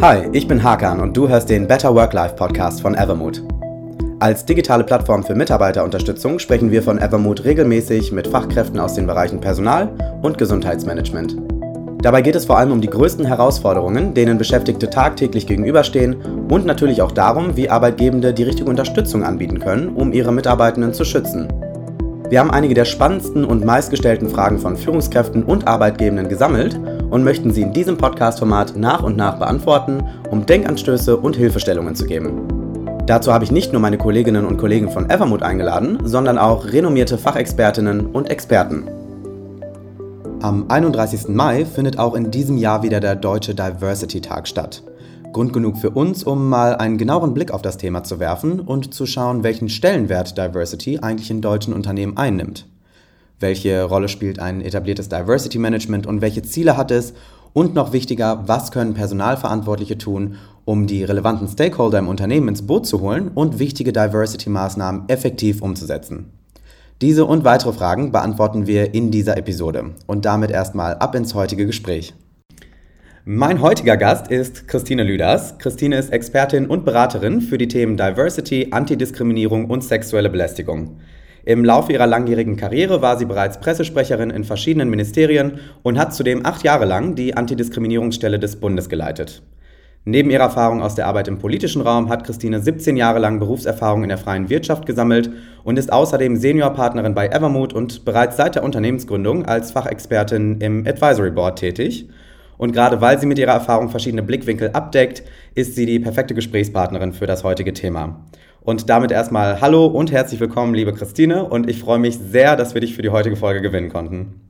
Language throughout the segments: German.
Hi, ich bin Hakan und du hörst den Better Work-Life Podcast von Evermood. Als digitale Plattform für Mitarbeiterunterstützung sprechen wir von Evermood regelmäßig mit Fachkräften aus den Bereichen Personal und Gesundheitsmanagement. Dabei geht es vor allem um die größten Herausforderungen, denen Beschäftigte tagtäglich gegenüberstehen und natürlich auch darum, wie Arbeitgebende die richtige Unterstützung anbieten können, um ihre Mitarbeitenden zu schützen. Wir haben einige der spannendsten und meistgestellten Fragen von Führungskräften und Arbeitgebenden gesammelt und möchten sie in diesem Podcast-Format nach und nach beantworten, um Denkanstöße und Hilfestellungen zu geben. Dazu habe ich nicht nur meine Kolleginnen und Kollegen von Evermood eingeladen, sondern auch renommierte Fachexpertinnen und Experten. Am 31. Mai findet auch in diesem Jahr wieder der Deutsche Diversity Tag statt. Grund genug für uns, um mal einen genaueren Blick auf das Thema zu werfen und zu schauen, welchen Stellenwert Diversity eigentlich in deutschen Unternehmen einnimmt. Welche Rolle spielt ein etabliertes Diversity Management und welche Ziele hat es? Und noch wichtiger, was können Personalverantwortliche tun, um die relevanten Stakeholder im Unternehmen ins Boot zu holen und wichtige Diversity-Maßnahmen effektiv umzusetzen? Diese und weitere Fragen beantworten wir in dieser Episode. Und damit erstmal ab ins heutige Gespräch. Mein heutiger Gast ist Christine Lüders. Christine ist Expertin und Beraterin für die Themen Diversity, Antidiskriminierung und sexuelle Belästigung. Im Laufe ihrer langjährigen Karriere war sie bereits Pressesprecherin in verschiedenen Ministerien und hat zudem acht Jahre lang die Antidiskriminierungsstelle des Bundes geleitet. Neben ihrer Erfahrung aus der Arbeit im politischen Raum hat Christine 17 Jahre lang Berufserfahrung in der freien Wirtschaft gesammelt und ist außerdem Seniorpartnerin bei Evermood und bereits seit der Unternehmensgründung als Fachexpertin im Advisory Board tätig. Und gerade weil sie mit ihrer Erfahrung verschiedene Blickwinkel abdeckt, ist sie die perfekte Gesprächspartnerin für das heutige Thema. Und damit erstmal Hallo und herzlich willkommen, liebe Christine. Und ich freue mich sehr, dass wir dich für die heutige Folge gewinnen konnten.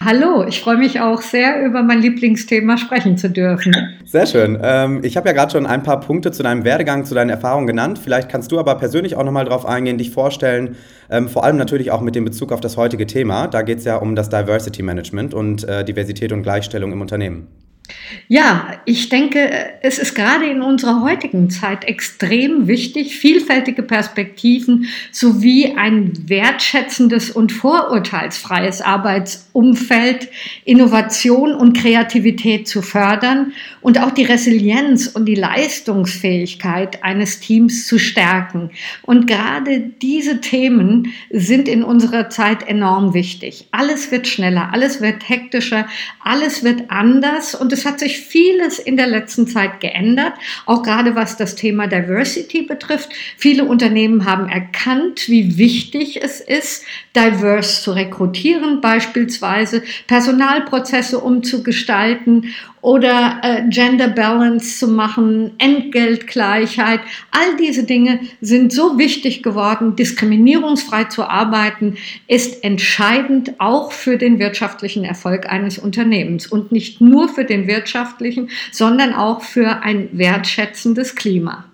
Hallo, ich freue mich auch sehr, über mein Lieblingsthema sprechen zu dürfen. Sehr schön. Ähm, ich habe ja gerade schon ein paar Punkte zu deinem Werdegang, zu deinen Erfahrungen genannt. Vielleicht kannst du aber persönlich auch nochmal drauf eingehen, dich vorstellen, ähm, vor allem natürlich auch mit dem Bezug auf das heutige Thema. Da geht es ja um das Diversity Management und äh, Diversität und Gleichstellung im Unternehmen. Ja, ich denke, es ist gerade in unserer heutigen Zeit extrem wichtig, vielfältige Perspektiven sowie ein wertschätzendes und vorurteilsfreies Arbeitsumfeld, Innovation und Kreativität zu fördern und auch die Resilienz und die Leistungsfähigkeit eines Teams zu stärken. Und gerade diese Themen sind in unserer Zeit enorm wichtig. Alles wird schneller, alles wird hektischer, alles wird anders und es hat sich vieles in der letzten Zeit geändert, auch gerade was das Thema Diversity betrifft. Viele Unternehmen haben erkannt, wie wichtig es ist, diverse zu rekrutieren, beispielsweise Personalprozesse umzugestalten oder äh, Gender Balance zu machen, Entgeltgleichheit. All diese Dinge sind so wichtig geworden. Diskriminierungsfrei zu arbeiten ist entscheidend auch für den wirtschaftlichen Erfolg eines Unternehmens und nicht nur für den wirtschaftlichen, sondern auch für ein wertschätzendes Klima.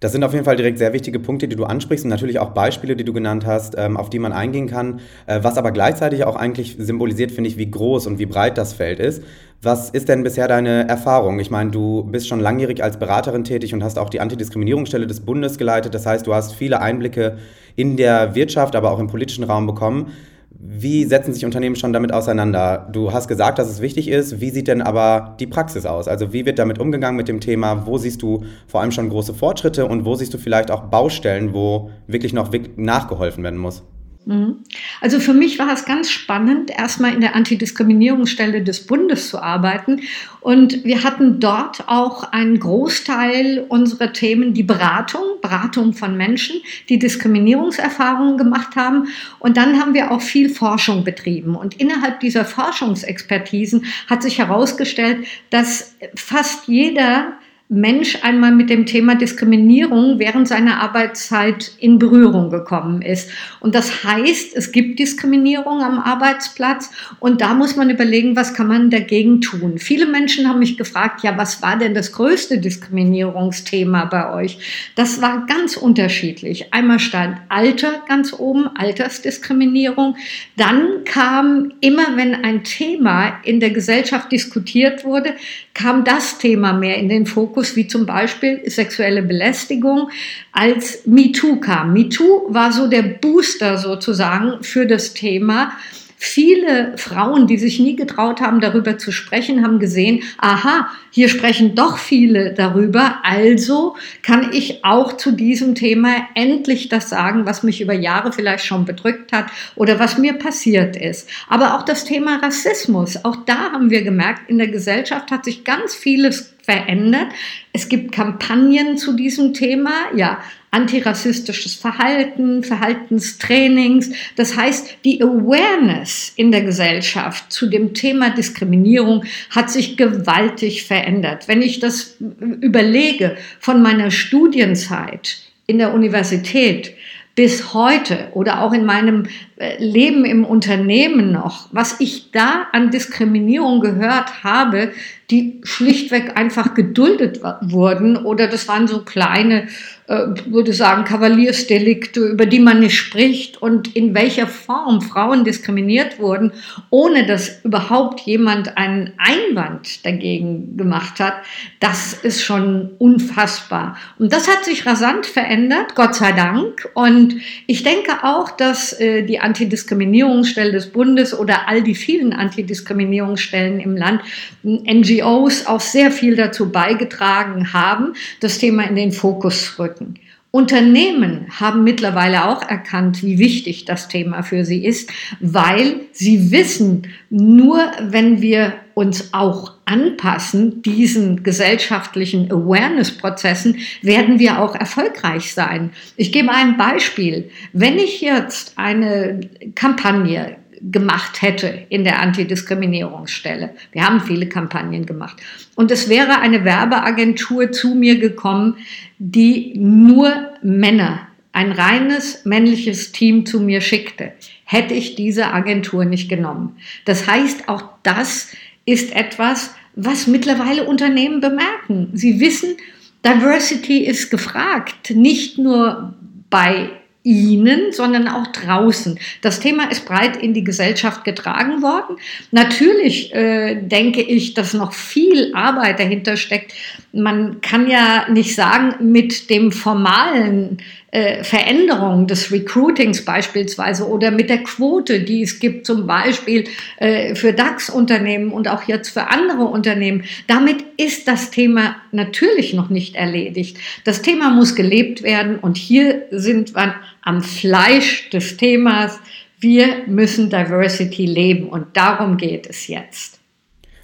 Das sind auf jeden Fall direkt sehr wichtige Punkte, die du ansprichst und natürlich auch Beispiele, die du genannt hast, ähm, auf die man eingehen kann, äh, was aber gleichzeitig auch eigentlich symbolisiert, finde ich, wie groß und wie breit das Feld ist. Was ist denn bisher deine Erfahrung? Ich meine, du bist schon langjährig als Beraterin tätig und hast auch die Antidiskriminierungsstelle des Bundes geleitet. Das heißt, du hast viele Einblicke in der Wirtschaft, aber auch im politischen Raum bekommen. Wie setzen sich Unternehmen schon damit auseinander? Du hast gesagt, dass es wichtig ist. Wie sieht denn aber die Praxis aus? Also wie wird damit umgegangen mit dem Thema? Wo siehst du vor allem schon große Fortschritte und wo siehst du vielleicht auch Baustellen, wo wirklich noch nachgeholfen werden muss? Mhm. Also für mich war es ganz spannend, erstmal in der Antidiskriminierungsstelle des Bundes zu arbeiten. Und wir hatten dort auch einen Großteil unserer Themen, die Beratung, Beratung von Menschen, die Diskriminierungserfahrungen gemacht haben. Und dann haben wir auch viel Forschung betrieben. Und innerhalb dieser Forschungsexpertisen hat sich herausgestellt, dass fast jeder Mensch einmal mit dem Thema Diskriminierung während seiner Arbeitszeit in Berührung gekommen ist. Und das heißt, es gibt Diskriminierung am Arbeitsplatz und da muss man überlegen, was kann man dagegen tun. Viele Menschen haben mich gefragt, ja, was war denn das größte Diskriminierungsthema bei euch? Das war ganz unterschiedlich. Einmal stand Alter ganz oben, Altersdiskriminierung. Dann kam immer, wenn ein Thema in der Gesellschaft diskutiert wurde, kam das Thema mehr in den Fokus, wie zum Beispiel sexuelle Belästigung, als MeToo kam. MeToo war so der Booster sozusagen für das Thema viele Frauen, die sich nie getraut haben, darüber zu sprechen, haben gesehen, aha, hier sprechen doch viele darüber, also kann ich auch zu diesem Thema endlich das sagen, was mich über Jahre vielleicht schon bedrückt hat oder was mir passiert ist. Aber auch das Thema Rassismus, auch da haben wir gemerkt, in der Gesellschaft hat sich ganz vieles verändert. Es gibt Kampagnen zu diesem Thema, ja, antirassistisches Verhalten, Verhaltenstrainings. Das heißt, die Awareness in der Gesellschaft zu dem Thema Diskriminierung hat sich gewaltig verändert. Wenn ich das überlege von meiner Studienzeit in der Universität, bis heute oder auch in meinem äh, Leben im Unternehmen noch, was ich da an Diskriminierung gehört habe, die schlichtweg einfach geduldet wurden oder das waren so kleine äh, würde sagen, Kavaliersdelikte, über die man nicht spricht und in welcher Form Frauen diskriminiert wurden, ohne dass überhaupt jemand einen Einwand dagegen gemacht hat, das ist schon unfassbar. Und das hat sich rasant verändert, Gott sei Dank. Und ich denke auch, dass äh, die Antidiskriminierungsstelle des Bundes oder all die vielen Antidiskriminierungsstellen im Land, NGOs, auch sehr viel dazu beigetragen haben, das Thema in den Fokus rücken wirken. Unternehmen haben mittlerweile auch erkannt, wie wichtig das Thema für sie ist, weil sie wissen, nur wenn wir uns auch anpassen, diesen gesellschaftlichen Awareness-Prozessen, werden wir auch erfolgreich sein. Ich gebe ein Beispiel. Wenn ich jetzt eine Kampagne gemacht hätte in der Antidiskriminierungsstelle. Wir haben viele Kampagnen gemacht. Und es wäre eine Werbeagentur zu mir gekommen, die nur Männer, ein reines männliches Team zu mir schickte, hätte ich diese Agentur nicht genommen. Das heißt, auch das ist etwas, was mittlerweile Unternehmen bemerken. Sie wissen, Diversity ist gefragt, nicht nur bei Ihnen, sondern auch draußen. Das Thema ist breit in die Gesellschaft getragen worden. Natürlich äh, denke ich, dass noch viel Arbeit dahinter steckt. Man kann ja nicht sagen, mit dem formalen äh, Veränderung des Recruitings beispielsweise oder mit der Quote, die es gibt, zum Beispiel äh, für DAX-Unternehmen und auch jetzt für andere Unternehmen. Damit ist das Thema natürlich noch nicht erledigt. Das Thema muss gelebt werden und hier sind wir am Fleisch des Themas. Wir müssen Diversity leben und darum geht es jetzt.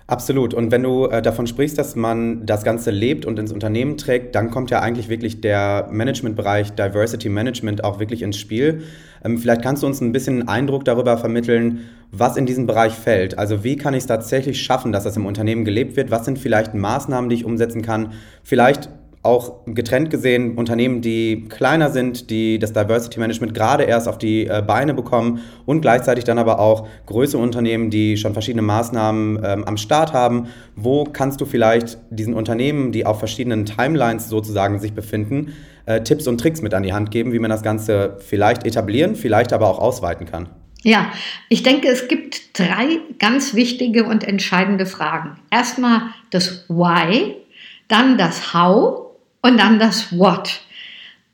Absolut. Und wenn du äh, davon sprichst, dass man das Ganze lebt und ins Unternehmen trägt, dann kommt ja eigentlich wirklich der Managementbereich Diversity Management auch wirklich ins Spiel. Ähm, vielleicht kannst du uns ein bisschen Eindruck darüber vermitteln, was in diesen Bereich fällt. Also wie kann ich es tatsächlich schaffen, dass das im Unternehmen gelebt wird? Was sind vielleicht Maßnahmen, die ich umsetzen kann? Vielleicht auch getrennt gesehen Unternehmen, die kleiner sind, die das Diversity Management gerade erst auf die äh, Beine bekommen und gleichzeitig dann aber auch größere Unternehmen, die schon verschiedene Maßnahmen ähm, am Start haben. Wo kannst du vielleicht diesen Unternehmen, die auf verschiedenen Timelines sozusagen sich befinden, äh, Tipps und Tricks mit an die Hand geben, wie man das Ganze vielleicht etablieren, vielleicht aber auch ausweiten kann? Ja, ich denke, es gibt drei ganz wichtige und entscheidende Fragen. Erstmal das Why, dann das How und dann das What.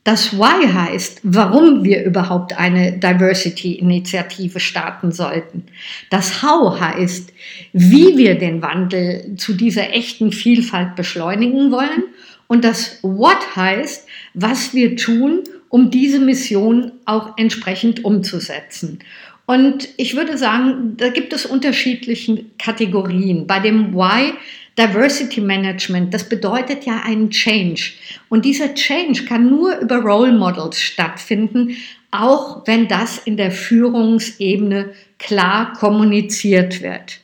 Das Why heißt, warum wir überhaupt eine Diversity-Initiative starten sollten. Das How heißt, wie wir den Wandel zu dieser echten Vielfalt beschleunigen wollen. Und das What heißt, was wir tun, um diese Mission auch entsprechend umzusetzen. Und ich würde sagen, da gibt es unterschiedliche Kategorien. Bei dem Why Diversity Management, das bedeutet ja einen Change. Und dieser Change kann nur über Role Models stattfinden, auch wenn das in der Führungsebene klar kommuniziert wird.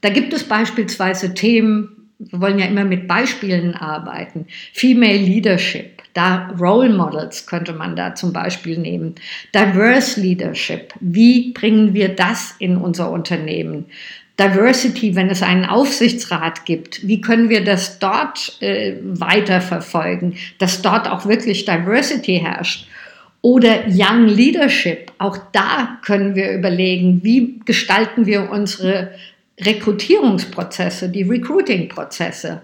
Da gibt es beispielsweise Themen, wir wollen ja immer mit Beispielen arbeiten, Female Leadership, da Role Models könnte man da zum Beispiel nehmen. Diverse Leadership, wie bringen wir das in unser Unternehmen? Diversity, wenn es einen Aufsichtsrat gibt, wie können wir das dort äh, weiterverfolgen, dass dort auch wirklich Diversity herrscht? Oder Young Leadership, auch da können wir überlegen, wie gestalten wir unsere Rekrutierungsprozesse, die Recruiting-Prozesse.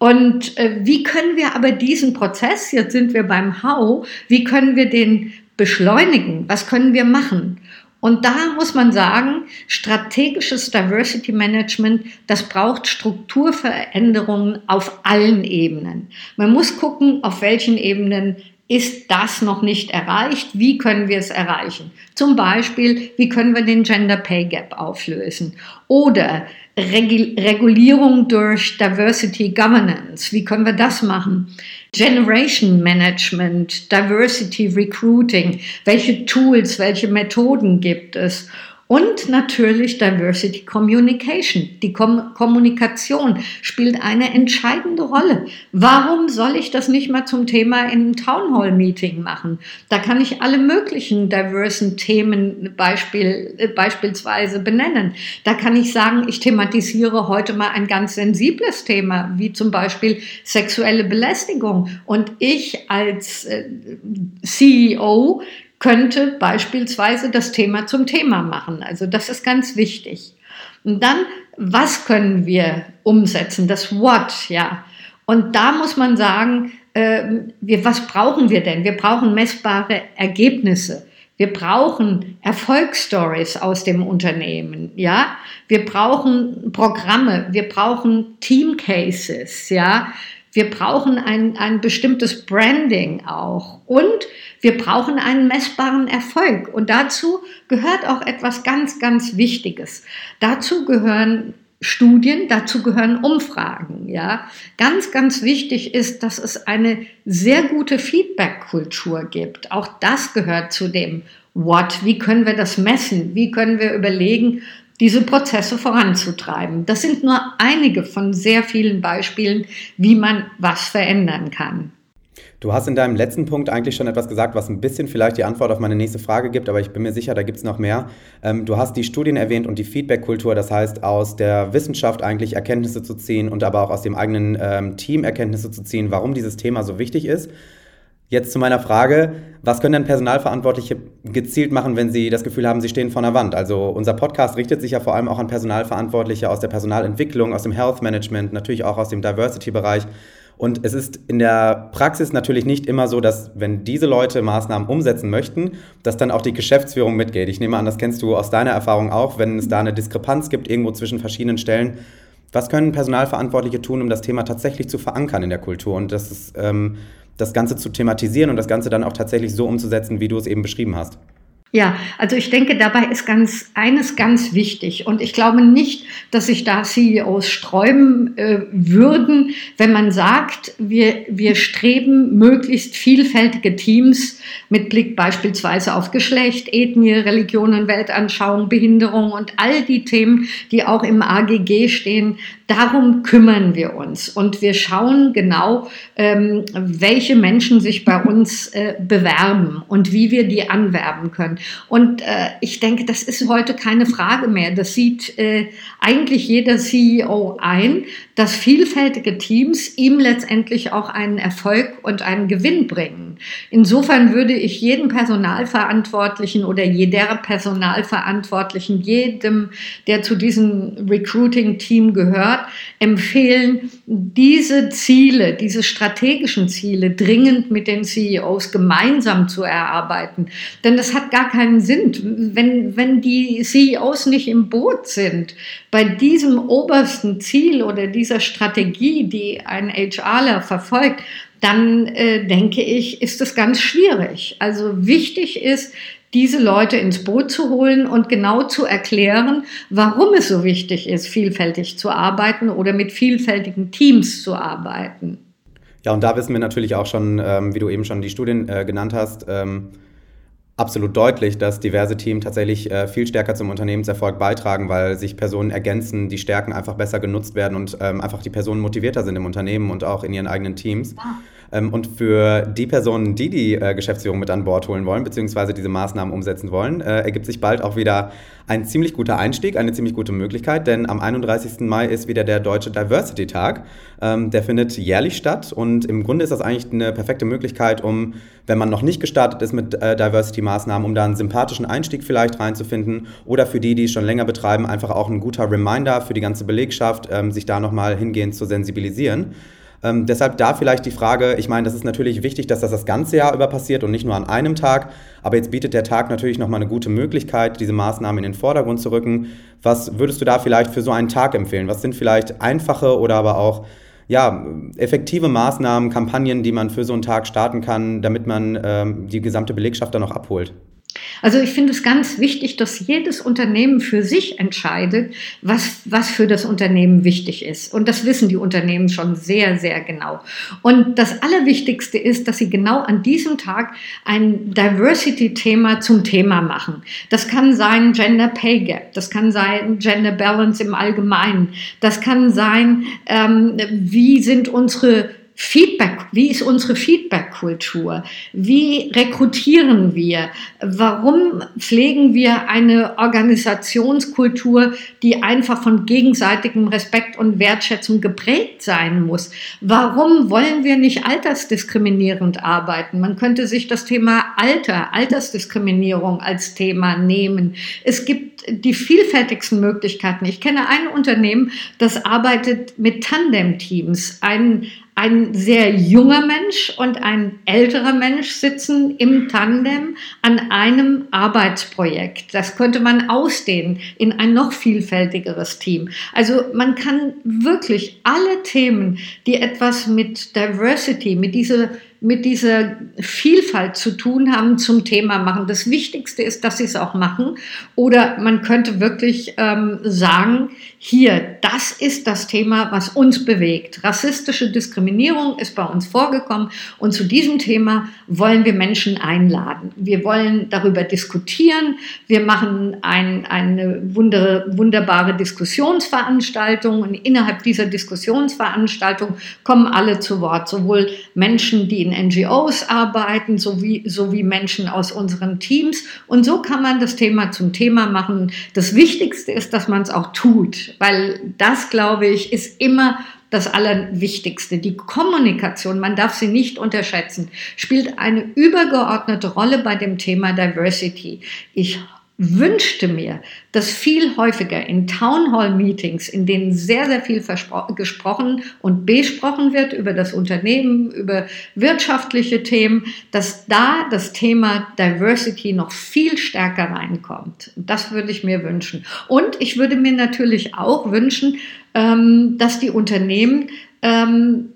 Und äh, wie können wir aber diesen Prozess, jetzt sind wir beim How, wie können wir den beschleunigen? Was können wir machen? Und da muss man sagen, strategisches Diversity Management, das braucht Strukturveränderungen auf allen Ebenen. Man muss gucken, auf welchen Ebenen ist das noch nicht erreicht? Wie können wir es erreichen? Zum Beispiel, wie können wir den Gender Pay Gap auflösen? Oder Regulierung durch Diversity Governance. Wie können wir das machen? Generation Management, Diversity Recruiting. Welche Tools, welche Methoden gibt es? Und natürlich Diversity Communication. Die Kom Kommunikation spielt eine entscheidende Rolle. Warum soll ich das nicht mal zum Thema in einem Town Hall Meeting machen? Da kann ich alle möglichen diversen Themen Beispiel, äh, beispielsweise benennen. Da kann ich sagen, ich thematisiere heute mal ein ganz sensibles Thema, wie zum Beispiel sexuelle Belästigung. Und ich als äh, CEO könnte beispielsweise das Thema zum Thema machen. Also das ist ganz wichtig. Und dann, was können wir umsetzen? Das What, ja. Und da muss man sagen, äh, wir, was brauchen wir denn? Wir brauchen messbare Ergebnisse. Wir brauchen Erfolgsstories aus dem Unternehmen, ja. Wir brauchen Programme, wir brauchen Teamcases, ja. Wir brauchen ein, ein bestimmtes Branding auch und wir brauchen einen messbaren Erfolg. Und dazu gehört auch etwas ganz, ganz Wichtiges. Dazu gehören Studien, dazu gehören Umfragen, ja. Ganz, ganz wichtig ist, dass es eine sehr gute Feedback-Kultur gibt. Auch das gehört zu dem What. Wie können wir das messen? Wie können wir überlegen, diese Prozesse voranzutreiben. Das sind nur einige von sehr vielen Beispielen, wie man was verändern kann. Du hast in deinem letzten Punkt eigentlich schon etwas gesagt, was ein bisschen vielleicht die Antwort auf meine nächste Frage gibt, aber ich bin mir sicher, da gibt es noch mehr. Ähm, du hast die Studien erwähnt und die Feedback-Kultur, das heißt aus der Wissenschaft eigentlich Erkenntnisse zu ziehen und aber auch aus dem eigenen ähm, Team Erkenntnisse zu ziehen, warum dieses Thema so wichtig ist. Jetzt zu meiner Frage, was können denn Personalverantwortliche gezielt machen, wenn sie das Gefühl haben, sie stehen vor einer Wand? Also unser Podcast richtet sich ja vor allem auch an Personalverantwortliche aus der Personalentwicklung, aus dem Health Management, natürlich auch aus dem Diversity-Bereich. Und es ist in der Praxis natürlich nicht immer so, dass wenn diese Leute Maßnahmen umsetzen möchten, dass dann auch die Geschäftsführung mitgeht. Ich nehme an, das kennst du aus deiner Erfahrung auch, wenn es da eine Diskrepanz gibt irgendwo zwischen verschiedenen Stellen. Was können Personalverantwortliche tun, um das Thema tatsächlich zu verankern in der Kultur und das ist ähm, das Ganze zu thematisieren und das Ganze dann auch tatsächlich so umzusetzen, wie du es eben beschrieben hast. Ja, also ich denke, dabei ist ganz eines ganz wichtig und ich glaube nicht, dass sich da CEOs sträuben äh, würden, wenn man sagt, wir, wir streben möglichst vielfältige Teams mit Blick beispielsweise auf Geschlecht, Ethnie, Religionen, Weltanschauung, Behinderung und all die Themen, die auch im AGG stehen, darum kümmern wir uns und wir schauen genau, ähm, welche Menschen sich bei uns äh, bewerben und wie wir die anwerben können. Und äh, ich denke, das ist heute keine Frage mehr. Das sieht äh, eigentlich jeder CEO ein, dass vielfältige Teams ihm letztendlich auch einen Erfolg und einen Gewinn bringen. Insofern würde ich jedem Personalverantwortlichen oder jeder Personalverantwortlichen, jedem, der zu diesem Recruiting-Team gehört, empfehlen, diese Ziele, diese strategischen Ziele dringend mit den CEOs gemeinsam zu erarbeiten. Denn es hat gar keinen Sinn, wenn, wenn die CEOs nicht im Boot sind bei diesem obersten Ziel oder dieser Strategie, die ein HRler verfolgt, dann äh, denke ich, ist es ganz schwierig. Also wichtig ist, diese Leute ins Boot zu holen und genau zu erklären, warum es so wichtig ist, vielfältig zu arbeiten oder mit vielfältigen Teams zu arbeiten. Ja, und da wissen wir natürlich auch schon, ähm, wie du eben schon die Studien äh, genannt hast, ähm, absolut deutlich, dass diverse Teams tatsächlich äh, viel stärker zum Unternehmenserfolg beitragen, weil sich Personen ergänzen, die Stärken einfach besser genutzt werden und ähm, einfach die Personen motivierter sind im Unternehmen und auch in ihren eigenen Teams. Ja. Ähm, und für die Personen, die die äh, Geschäftsführung mit an Bord holen wollen, beziehungsweise diese Maßnahmen umsetzen wollen, äh, ergibt sich bald auch wieder ein ziemlich guter Einstieg, eine ziemlich gute Möglichkeit, denn am 31. Mai ist wieder der Deutsche Diversity Tag. Ähm, der findet jährlich statt und im Grunde ist das eigentlich eine perfekte Möglichkeit, um, wenn man noch nicht gestartet ist mit äh, Diversity-Maßnahmen, um da einen sympathischen Einstieg vielleicht reinzufinden oder für die, die es schon länger betreiben, einfach auch ein guter Reminder für die ganze Belegschaft, ähm, sich da nochmal hingehend zu sensibilisieren. Ähm, deshalb da vielleicht die Frage, ich meine, das ist natürlich wichtig, dass das das ganze Jahr über passiert und nicht nur an einem Tag, aber jetzt bietet der Tag natürlich nochmal eine gute Möglichkeit, diese Maßnahmen in den Vordergrund zu rücken. Was würdest du da vielleicht für so einen Tag empfehlen? Was sind vielleicht einfache oder aber auch ja, effektive Maßnahmen, Kampagnen, die man für so einen Tag starten kann, damit man ähm, die gesamte Belegschaft dann noch abholt? Also ich finde es ganz wichtig, dass jedes Unternehmen für sich entscheidet, was, was für das Unternehmen wichtig ist. Und das wissen die Unternehmen schon sehr, sehr genau. Und das Allerwichtigste ist, dass sie genau an diesem Tag ein Diversity-Thema zum Thema machen. Das kann sein Gender Pay Gap, das kann sein Gender Balance im Allgemeinen, das kann sein, ähm, wie sind unsere Feedback, wie ist unsere Feedback-Kultur? Wie rekrutieren wir? Warum pflegen wir eine Organisationskultur, die einfach von gegenseitigem Respekt und Wertschätzung geprägt sein muss? Warum wollen wir nicht altersdiskriminierend arbeiten? Man könnte sich das Thema Alter, Altersdiskriminierung als Thema nehmen. Es gibt die vielfältigsten Möglichkeiten. Ich kenne ein Unternehmen, das arbeitet mit Tandem-Teams. Ein, ein sehr junger Mensch und ein älterer Mensch sitzen im Tandem an einem Arbeitsprojekt. Das könnte man ausdehnen in ein noch vielfältigeres Team. Also man kann wirklich alle Themen, die etwas mit Diversity, mit dieser mit dieser Vielfalt zu tun haben, zum Thema machen. Das Wichtigste ist, dass sie es auch machen. Oder man könnte wirklich ähm, sagen, hier, das ist das Thema, was uns bewegt. Rassistische Diskriminierung ist bei uns vorgekommen und zu diesem Thema wollen wir Menschen einladen. Wir wollen darüber diskutieren. Wir machen ein, eine wunder, wunderbare Diskussionsveranstaltung und innerhalb dieser Diskussionsveranstaltung kommen alle zu Wort, sowohl Menschen, die in NGOs arbeiten, sowie, sowie Menschen aus unseren Teams. Und so kann man das Thema zum Thema machen. Das Wichtigste ist, dass man es auch tut weil das, glaube ich, ist immer das Allerwichtigste. Die Kommunikation, man darf sie nicht unterschätzen, spielt eine übergeordnete Rolle bei dem Thema Diversity. Ich wünschte mir, dass viel häufiger in Town Hall Meetings, in denen sehr, sehr viel gesprochen und besprochen wird über das Unternehmen, über wirtschaftliche Themen, dass da das Thema Diversity noch viel stärker reinkommt. Das würde ich mir wünschen. Und ich würde mir natürlich auch wünschen, ähm, dass die Unternehmen ähm,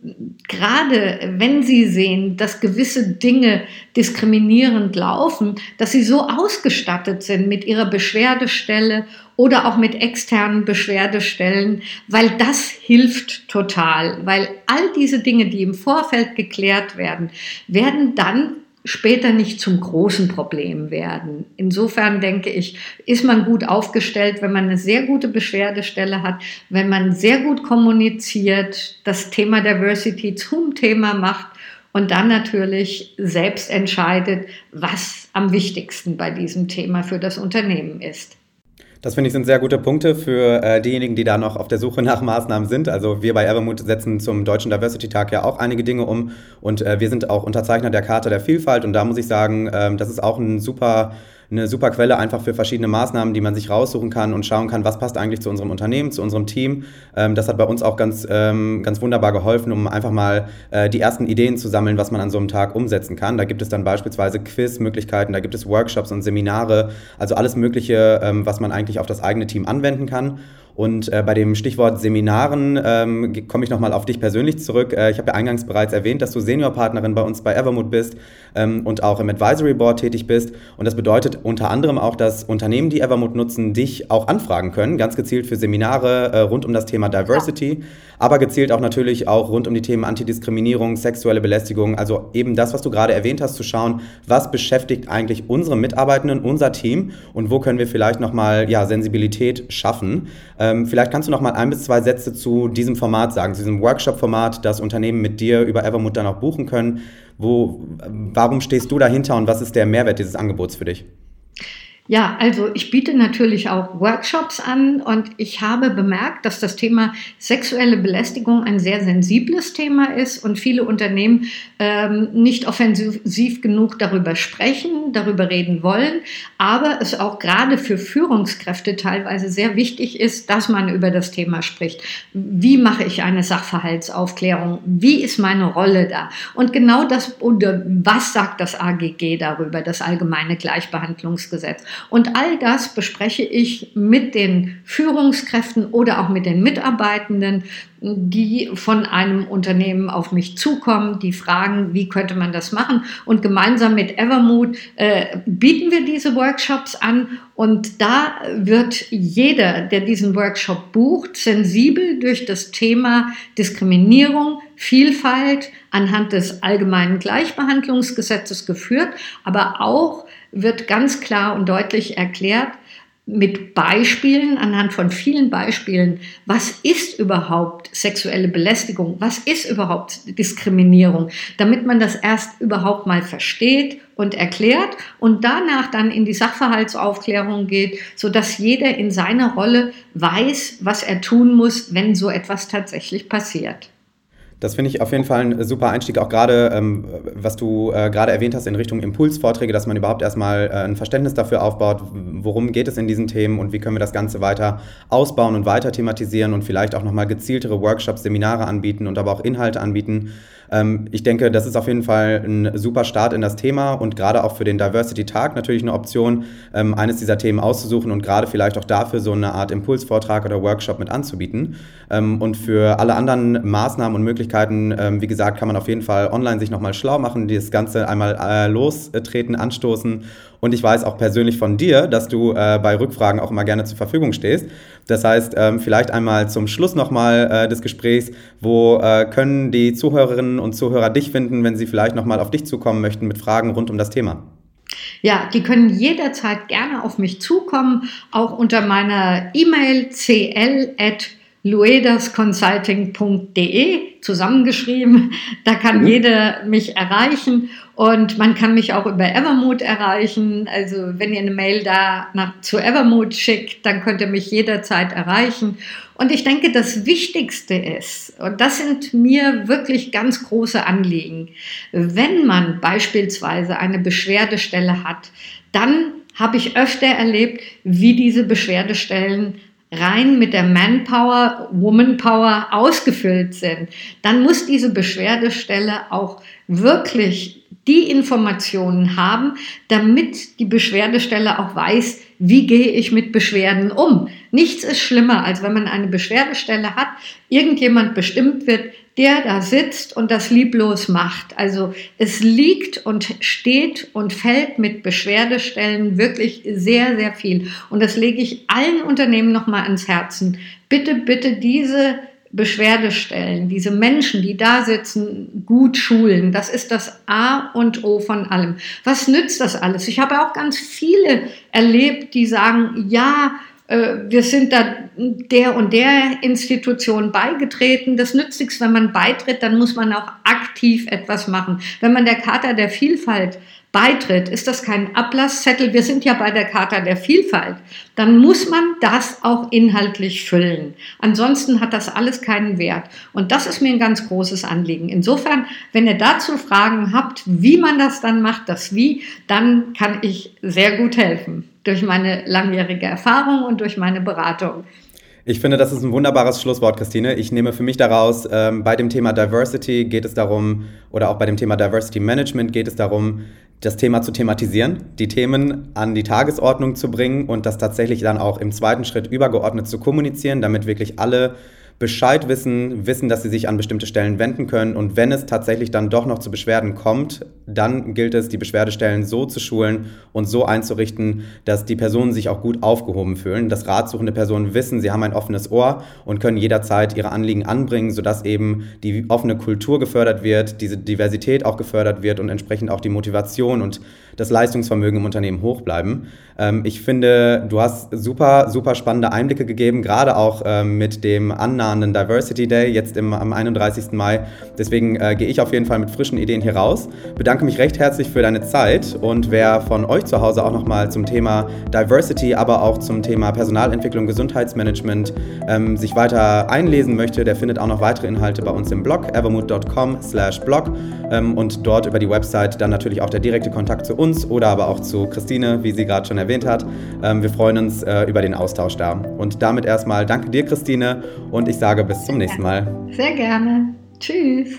gerade wenn sie sehen, dass gewisse Dinge diskriminierend laufen, dass sie so ausgestattet sind mit ihrer Beschwerdestelle oder auch mit externen Beschwerdestellen, weil das hilft total, weil all diese Dinge, die im Vorfeld geklärt werden, werden dann später nicht zum großen Problem werden. Insofern denke ich, ist man gut aufgestellt, wenn man eine sehr gute Beschwerdestelle hat, wenn man sehr gut kommuniziert, das Thema Diversity zum Thema macht und dann natürlich selbst entscheidet, was am wichtigsten bei diesem Thema für das Unternehmen ist. Das finde ich sind sehr gute Punkte für äh, diejenigen, die da noch auf der Suche nach Maßnahmen sind. Also wir bei Evermood setzen zum Deutschen Diversity Tag ja auch einige Dinge um und äh, wir sind auch Unterzeichner der Charta der Vielfalt und da muss ich sagen, äh, das ist auch ein super eine super Quelle einfach für verschiedene Maßnahmen, die man sich raussuchen kann und schauen kann, was passt eigentlich zu unserem Unternehmen, zu unserem Team. Ähm, das hat bei uns auch ganz, ähm, ganz wunderbar geholfen, um einfach mal äh, die ersten Ideen zu sammeln, was man an so einem Tag umsetzen kann. Da gibt es dann beispielsweise Quiz-Möglichkeiten, da gibt es Workshops und Seminare, also alles Mögliche, ähm, was man eigentlich auf das eigene Team anwenden kann. Und äh, bei dem Stichwort Seminaren ähm, komme ich nochmal auf dich persönlich zurück. Äh, ich habe ja eingangs bereits erwähnt, dass du Seniorpartnerin bei uns bei Evermood bist ähm, und auch im Advisory Board tätig bist. Und das bedeutet unter anderem auch, dass Unternehmen, die Evermood nutzen, dich auch anfragen können, ganz gezielt für Seminare äh, rund um das Thema Diversity, ja. Aber gezielt auch natürlich auch rund um die Themen Antidiskriminierung, sexuelle Belästigung. Also eben das, was du gerade erwähnt hast, zu schauen, was beschäftigt eigentlich unsere Mitarbeitenden, unser Team und wo können wir vielleicht nochmal ja, Sensibilität schaffen. Ähm, vielleicht kannst du noch mal ein bis zwei Sätze zu diesem Format sagen, zu diesem Workshop-Format, das Unternehmen mit dir über Evermood dann auch buchen können. Wo, warum stehst du dahinter und was ist der Mehrwert dieses Angebots für dich? Ja, also ich biete natürlich auch Workshops an und ich habe bemerkt, dass das Thema sexuelle Belästigung ein sehr sensibles Thema ist und viele Unternehmen ähm, nicht offensiv genug darüber sprechen, darüber reden wollen, aber es auch gerade für Führungskräfte teilweise sehr wichtig ist, dass man über das Thema spricht. Wie mache ich eine Sachverhaltsaufklärung? Wie ist meine Rolle da? Und genau das, oder was sagt das AGG darüber, das Allgemeine Gleichbehandlungsgesetz? Und all das bespreche ich mit den Führungskräften oder auch mit den Mitarbeitenden, die von einem Unternehmen auf mich zukommen, die fragen, wie könnte man das machen. Und gemeinsam mit Evermood äh, bieten wir diese Workshops an. Und da wird jeder, der diesen Workshop bucht, sensibel durch das Thema Diskriminierung, Vielfalt anhand des allgemeinen Gleichbehandlungsgesetzes geführt, aber auch wird ganz klar und deutlich erklärt, mit Beispielen, anhand von vielen Beispielen, was ist überhaupt sexuelle Belästigung, was ist überhaupt Diskriminierung, damit man das erst überhaupt mal versteht und erklärt und danach dann in die Sachverhaltsaufklärung geht, sodass jeder in seiner Rolle weiß, was er tun muss, wenn so etwas tatsächlich passiert. Das finde ich auf jeden Fall ein super Einstieg, auch gerade, ähm, was du äh, gerade erwähnt hast in Richtung Impulsvorträge, dass man überhaupt erstmal äh, ein Verständnis dafür aufbaut, worum geht es in diesen Themen und wie können wir das Ganze weiter ausbauen und weiter thematisieren und vielleicht auch nochmal gezieltere Workshops, Seminare anbieten und aber auch Inhalte anbieten, ähm, ich denke, das ist auf jeden Fall ein super Start in das Thema und gerade auch für den Diversity Tag natürlich eine Option, ähm, eines dieser Themen auszusuchen und gerade vielleicht auch dafür so eine Art Impulsvortrag oder Workshop mit anzubieten. Ähm, und für alle anderen Maßnahmen und Möglichkeiten, wie gesagt, kann man auf jeden Fall online sich nochmal schlau machen, das Ganze einmal äh, lostreten, anstoßen und ich weiß auch persönlich von dir, dass du äh, bei Rückfragen auch immer gerne zur Verfügung stehst. Das heißt, ähm, vielleicht einmal zum Schluss nochmal äh, des Gesprächs, wo äh, können die Zuhörerinnen und Zuhörer dich finden, wenn sie vielleicht nochmal auf dich zukommen möchten mit Fragen rund um das Thema? Ja, die können jederzeit gerne auf mich zukommen, auch unter meiner E-Mail cl@ luedasconsulting.de zusammengeschrieben. Da kann mhm. jeder mich erreichen und man kann mich auch über Evermood erreichen. Also wenn ihr eine Mail da nach, zu Evermood schickt, dann könnt ihr mich jederzeit erreichen. Und ich denke, das Wichtigste ist, und das sind mir wirklich ganz große Anliegen, wenn man beispielsweise eine Beschwerdestelle hat, dann habe ich öfter erlebt, wie diese Beschwerdestellen rein mit der Manpower, Womanpower ausgefüllt sind, dann muss diese Beschwerdestelle auch wirklich die Informationen haben, damit die Beschwerdestelle auch weiß, wie gehe ich mit Beschwerden um. Nichts ist schlimmer, als wenn man eine Beschwerdestelle hat, irgendjemand bestimmt wird, der da sitzt und das lieblos macht. Also es liegt und steht und fällt mit Beschwerdestellen wirklich sehr, sehr viel. Und das lege ich allen Unternehmen nochmal ans Herzen. Bitte, bitte diese Beschwerdestellen, diese Menschen, die da sitzen, gut schulen. Das ist das A und O von allem. Was nützt das alles? Ich habe auch ganz viele erlebt, die sagen, ja, wir sind da der und der Institution beigetreten. Das nützt nichts, wenn man beitritt, dann muss man auch aktiv etwas machen. Wenn man der Charta der Vielfalt beitritt, ist das kein Ablasszettel. Wir sind ja bei der Charta der Vielfalt. Dann muss man das auch inhaltlich füllen. Ansonsten hat das alles keinen Wert. Und das ist mir ein ganz großes Anliegen. Insofern, wenn ihr dazu Fragen habt, wie man das dann macht, das Wie, dann kann ich sehr gut helfen durch meine langjährige Erfahrung und durch meine Beratung. Ich finde, das ist ein wunderbares Schlusswort, Christine. Ich nehme für mich daraus, ähm, bei dem Thema Diversity geht es darum, oder auch bei dem Thema Diversity Management geht es darum, das Thema zu thematisieren, die Themen an die Tagesordnung zu bringen und das tatsächlich dann auch im zweiten Schritt übergeordnet zu kommunizieren, damit wirklich alle Bescheid wissen, wissen, dass sie sich an bestimmte Stellen wenden können. Und wenn es tatsächlich dann doch noch zu Beschwerden kommt, dann gilt es, die Beschwerdestellen so zu schulen und so einzurichten, dass die Personen sich auch gut aufgehoben fühlen, dass ratsuchende Personen wissen, sie haben ein offenes Ohr und können jederzeit ihre Anliegen anbringen, sodass eben die offene Kultur gefördert wird, diese Diversität auch gefördert wird und entsprechend auch die Motivation und das Leistungsvermögen im Unternehmen hoch bleiben. Ähm, ich finde, du hast super, super spannende Einblicke gegeben, gerade auch ähm, mit dem Annahmen anstehenden Diversity Day jetzt im, am 31. Mai. Deswegen äh, gehe ich auf jeden Fall mit frischen Ideen hier raus. Bedanke mich recht herzlich für deine Zeit und wer von euch zu Hause auch nochmal zum Thema Diversity, aber auch zum Thema Personalentwicklung, Gesundheitsmanagement ähm, sich weiter einlesen möchte, der findet auch noch weitere Inhalte bei uns im Blog evermood.com/blog ähm, und dort über die Website dann natürlich auch der direkte Kontakt zu uns oder aber auch zu Christine, wie sie gerade schon erwähnt hat. Ähm, wir freuen uns äh, über den Austausch da. Und damit erstmal danke dir, Christine, und ich sage bis zum nächsten Mal. Sehr gerne. Tschüss.